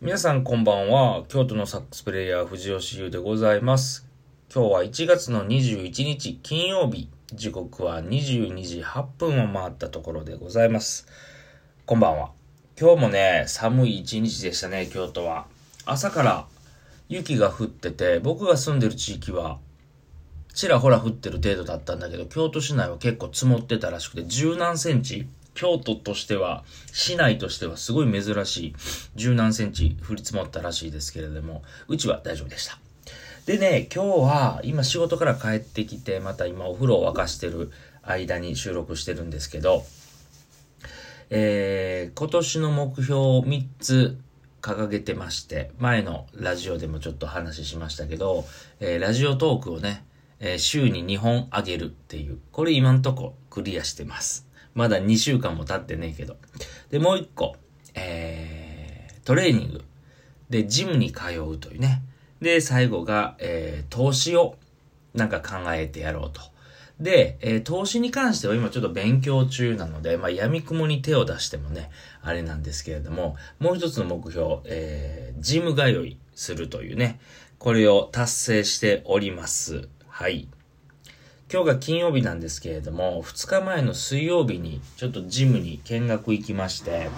皆さんこんばんは。京都のサックスプレイヤー藤吉優でございます。今日は1月の21日金曜日。時刻は22時8分を回ったところでございます。こんばんは。今日もね、寒い一日でしたね、京都は。朝から雪が降ってて、僕が住んでる地域はちらほら降ってる程度だったんだけど、京都市内は結構積もってたらしくて、十何センチ京都としては、市内としてはすごい珍しい十何センチ降り積もったらしいですけれども、うちは大丈夫でした。でね、今日は今仕事から帰ってきて、また今お風呂を沸かしてる間に収録してるんですけど、えー、今年の目標を3つ掲げてまして、前のラジオでもちょっと話しましたけど、えー、ラジオトークをね、えー週に2本あげるっていう、これ今んとこクリアしてます。まだ2週間も経ってねえけど。で、もう1個、えー、トレーニング。で、ジムに通うというね。で、最後が、えー、投資をなんか考えてやろうと。で、えー投資に関しては今ちょっと勉強中なので、まあ、闇雲に手を出してもね、あれなんですけれども、もう一つの目標、えー、ジム通いするというね、これを達成しております。はい。今日が金曜日なんですけれども、2日前の水曜日にちょっとジムに見学行きまして、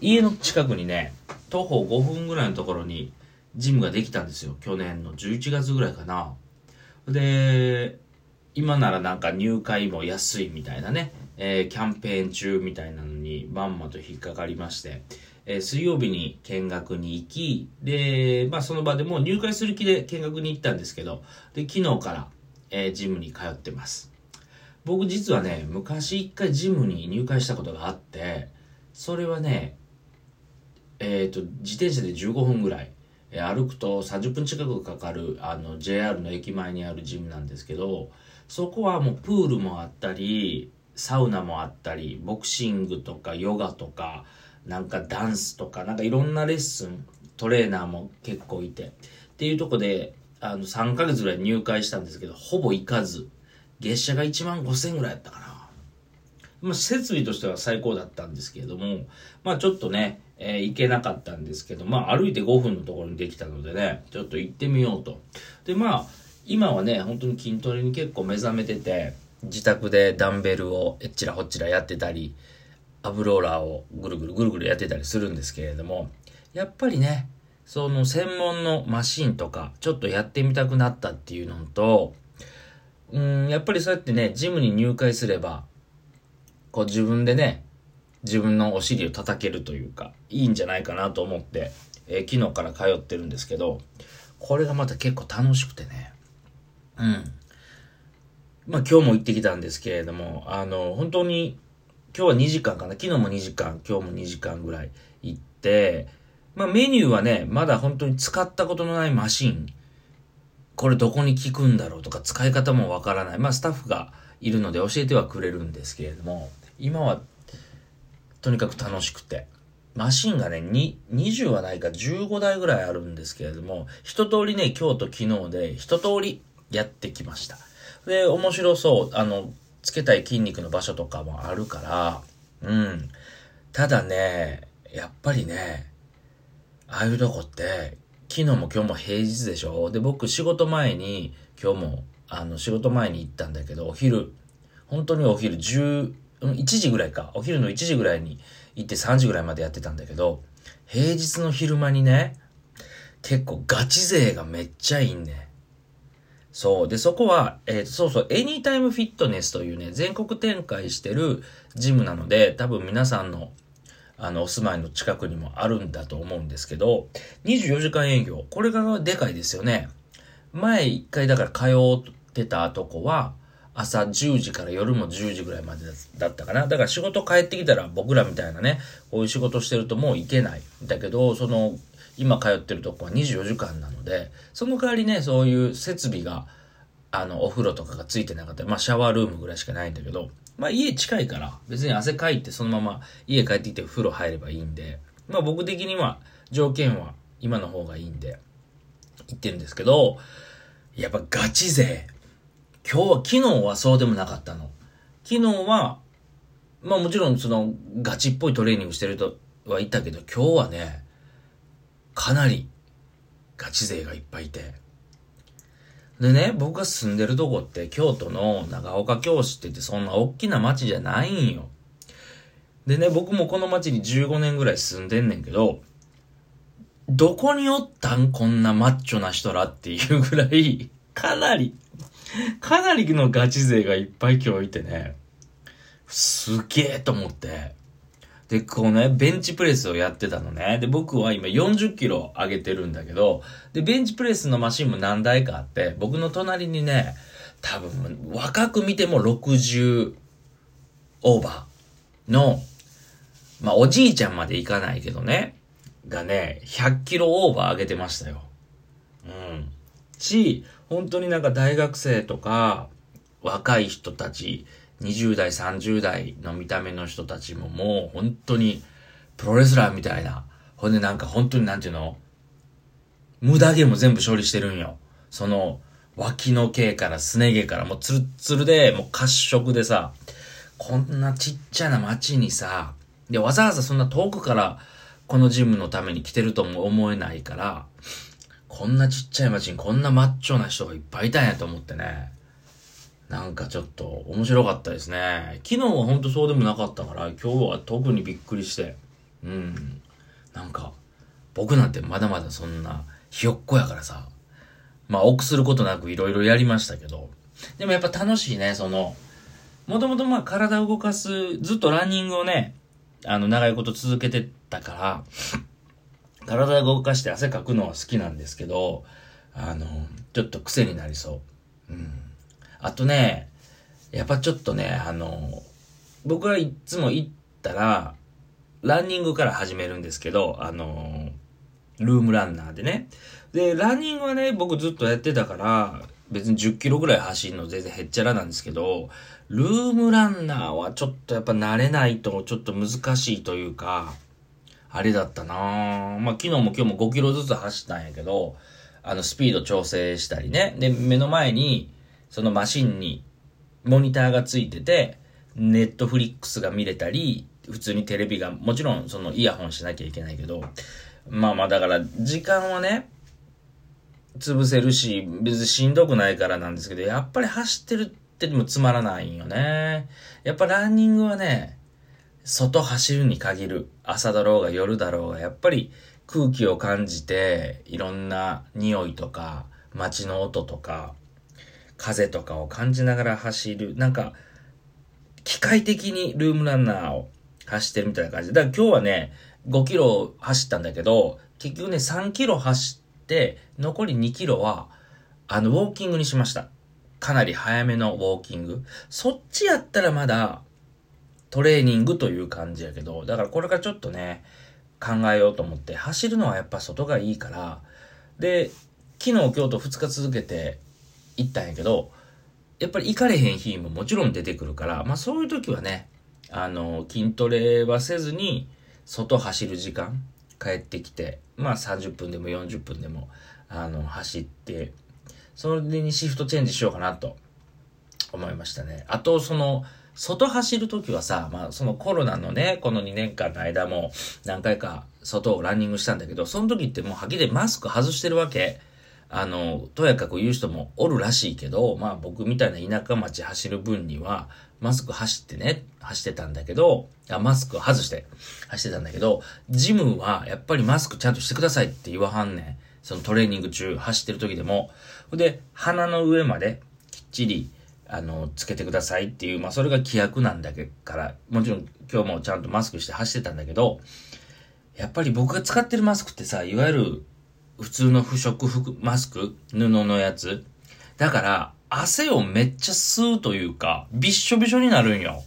家の近くにね、徒歩5分ぐらいのところにジムができたんですよ。去年の11月ぐらいかな。で、今ならなんか入会も安いみたいなね、えーキャンペーン中みたいなのにまんまと引っかかりまして、えー水曜日に見学に行き、で、まあその場でもう入会する気で見学に行ったんですけど、で、昨日から、えージムに通ってます。僕実はね、昔一回ジムに入会したことがあって、それはね、えっ、と、自転車で15分ぐらい、えー歩くと30分近くかかる、あの、JR の駅前にあるジムなんですけど、そこはもうプールもあったり、サウナもあったり、ボクシングとかヨガとか、なんかダンスとか、なんかいろんなレッスン、トレーナーも結構いて、っていうとこで、あの、3ヶ月ぐらい入会したんですけど、ほぼ行かず、月謝が1万5千ぐらいやったかな。まあ、設備としては最高だったんですけれども、まあちょっとね、えー行けなかったんですけど、まあ歩いて5分のところにできたのでね、ちょっと行ってみようと。で、まあ、今はね、本当に筋トレに結構目覚めてて、自宅でダンベルをえっちらほっちらやってたり、アブローラーをぐるぐるぐるぐるやってたりするんですけれども、やっぱりね、その専門のマシンとか、ちょっとやってみたくなったっていうのと、うん、やっぱりそうやってね、ジムに入会すれば、こう自分でね、自分のお尻を叩けるというか、いいんじゃないかなと思って、えー昨日から通ってるんですけど、これがまた結構楽しくてね。うん。まあ今日も行ってきたんですけれども、あの、本当に、今日は2時間かな。昨日も2時間、今日も2時間ぐらい行って、まあメニューはね、まだ本当に使ったことのないマシン、これどこに効くんだろうとか使い方もわからない。まあスタッフがいるので教えてはくれるんですけれども、今はとにかく楽しくて。マシンがね、に20はないか15台ぐらいあるんですけれども、一通りね、今日と昨日で一通りやってきました。で、面白そう。あの、つけたい筋肉の場所とかもあるから、うん。ただね、やっぱりね、ああいうとこって、昨日も今日も平日でしょ？で、僕仕事前に、今日も、あの、仕事前に行ったんだけど、お昼、本当にお昼10、1時ぐらいか。お昼の1時ぐらいに行って3時ぐらいまでやってたんだけど、平日の昼間にね、結構ガチ勢がめっちゃいいんね。そう。で、そこは、えっーそうそう、エニータイムフィットネスというね、全国展開してるジムなので、多分皆さんの、あの、お住まいの近くにもあるんだと思うんですけど、24時間営業。これがでかいですよね。前一回だから通ってたとこは、朝10時から夜も10時ぐらいまでだったかな。だから仕事帰ってきたら僕らみたいなね、こういう仕事してるともう行けない。だけど、その、今通ってるとこは24時間なので、その代わりね、そういう設備が、あの、お風呂とかがついてなかったり、まあシャワールームぐらいしかないんだけど、まあ家近いから、別に汗かいてそのまま家帰ってきて風呂入ればいいんで、まあ僕的には条件は今の方がいいんで、行ってるんですけど、やっぱガチ勢。今日は、昨日はそうでもなかったの。昨日は、まあもちろんそのガチっぽいトレーニングしてる人はいたけど、今日はね、かなりガチ勢がいっぱいいて。でね、僕が住んでるとこって京都の長岡京市って言ってそんな大きな町じゃないんよ。でね、僕もこの町に15年ぐらい住んでんねんけど、どこにおったんこんなマッチョな人らっていうぐらい、かなり、かなりのガチ勢がいっぱい今日いてね、すげえと思って。で、こうね、ベンチプレスをやってたのね。で、僕は今40キロ上げてるんだけど、で、ベンチプレスのマシンも何台かあって、僕の隣にね、多分、若く見ても60オーバーの、まあ、おじいちゃんまでいかないけどね、がね、100キロオーバー上げてましたよ。うん。し、本当になんか大学生とか、若い人たち、20代、30代の見た目の人たちももう本当にプロレスラーみたいな。ほんでなんか本当になんていうの？無駄毛も全部処理してるんよ。その脇の毛からすね毛からもうツルツルでもう褐色でさ、こんなちっちゃな街にさ、でわざわざそんな遠くからこのジムのために来てるとも思えないから、こんなちっちゃい街にこんなマッチョな人がいっぱいいたんやと思ってね。なんかちょっと面白かったですね。昨日はほんとそうでもなかったから、今日は特にびっくりして。うん。なんか、僕なんてまだまだそんなひよっこやからさ。まあ、臆することなくいろいろやりましたけど。でもやっぱ楽しいね、その、もともとまあ体を動かす、ずっとランニングをね、あの、長いこと続けてたから、体を動かして汗かくのは好きなんですけど、あの、ちょっと癖になりそう。うん。あとね、やっぱちょっとね、あの、僕はいつも行ったら、ランニングから始めるんですけど、あの、ルームランナーでね。で、ランニングはね、僕ずっとやってたから、別に10キロぐらい走るの全然へっちゃらなんですけど、ルームランナーはちょっとやっぱ慣れないとちょっと難しいというか、あれだったなぁまあ昨日も今日も5キロずつ走ったんやけど、あのスピード調整したりね。で、目の前に、そのマシンにモニターがついてて、ネットフリックスが見れたり、普通にテレビが、もちろんそのイヤホンしなきゃいけないけど、まあまあだから時間はね、潰せるし、別にしんどくないからなんですけど、やっぱり走ってるってでもつまらないんよね。やっぱランニングはね、外走るに限る。朝だろうが夜だろうが、やっぱり空気を感じて、いろんな匂いとか、街の音とか、風とかを感じながら走る。なんか、機械的にルームランナーを走ってるみたいな感じで。だから今日はね、5キロ走ったんだけど、結局ね、3キロ走って、残り2キロは、あの、ウォーキングにしました。かなり早めのウォーキング。そっちやったらまだ、トレーニングという感じやけど、だからこれからちょっとね、考えようと思って、走るのはやっぱ外がいいから、で、昨日今日と2日続けて行ったんやけど、やっぱり行かれへん日ももちろん出てくるから、まあそういう時はね、あの、筋トレはせずに、外走る時間、帰ってきて、まあ30分でも40分でも、あの、走って、それにシフトチェンジしようかなと思いましたね。あと、その、外走るときはさ、まあそのコロナのね、この2年間の間も何回か外をランニングしたんだけど、その時ってもうはっきりマスク外してるわけ。あの、とやかく言う人もおるらしいけど、まあ僕みたいな田舎町走る分には、マスク走ってね、走ってたんだけど、あマスク外して走ってたんだけど、ジムはやっぱりマスクちゃんとしてくださいって言わはんねん。そのトレーニング中走ってる時でも。で、鼻の上まできっちり、あの、つけてくださいっていう、まあそれが規約なんだけから、もちろん今日もちゃんとマスクして走ってたんだけど、やっぱり僕が使ってるマスクってさ、いわゆる普通の不織布マスク？布のやつ？だから、汗をめっちゃ吸うというか、びっしょびしょになるんよ。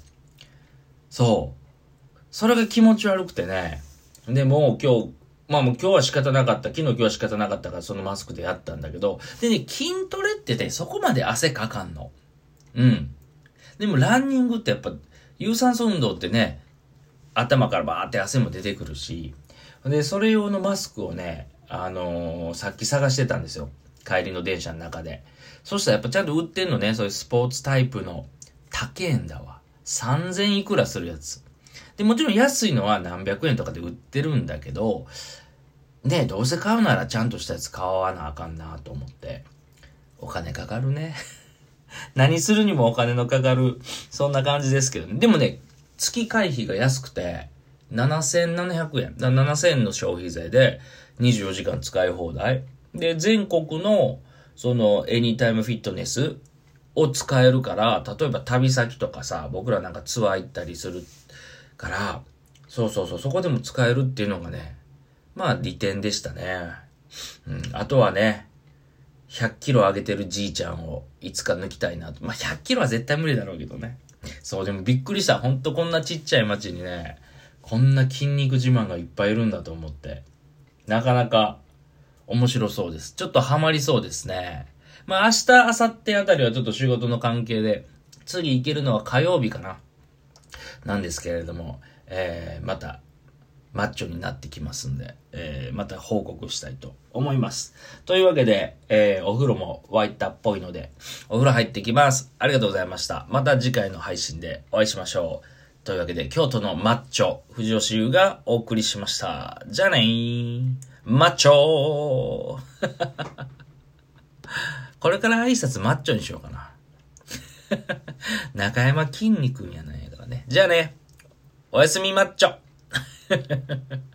そう。それが気持ち悪くてね。でも今日、まあもう今日は仕方なかった。昨日今日は仕方なかったからそのマスクでやったんだけど。でね、筋トレってね、そこまで汗かかんの。うん。でもランニングってやっぱ、有酸素運動ってね、頭からバーって汗も出てくるし。で、それ用のマスクをね、あのー、さっき探してたんですよ。帰りの電車の中で。そしたらやっぱちゃんと売ってんのね、そういうスポーツタイプの、高えんだわ。3000いくらするやつ。で、もちろん安いのは何百円とかで売ってるんだけど、ねどうせ買うならちゃんとしたやつ買わなあかんなと思って。お金かかるね。何するにもお金のかかる、そんな感じですけど、ね、でもね、月会費が安くて、7700円。だ7000円の消費税で24時間使い放題。で、全国の、その、エニタイムフィットネスを使えるから、例えば旅先とかさ、僕らなんかツアー行ったりするから、そうそうそう、そこでも使えるっていうのがね、まあ利点でしたね。うん、あとはね、100キロ上げてるじいちゃんをいつか抜きたいなとまあ100キロは絶対無理だろうけどね。そう、でもびっくりした。ほんとこんなちっちゃい町にね、こんな筋肉自慢がいっぱいいるんだと思って。なかなか面白そうです。ちょっとハマりそうですね。まあ明日、明後日あたりはちょっと仕事の関係で、次行けるのは火曜日かな。なんですけれども、えー、また、マッチョになってきますんで、えー、また報告したいと思います。というわけで、えー、お風呂も沸いたっぽいので、お風呂入ってきます。ありがとうございました。また次回の配信でお会いしましょう。というわけで、京都のマッチョ、藤吉優がお送りしました。じゃあねー。マッチョー これから挨拶マッチョにしようかな。中山筋肉やないからね。じゃあね。おやすみマッチョ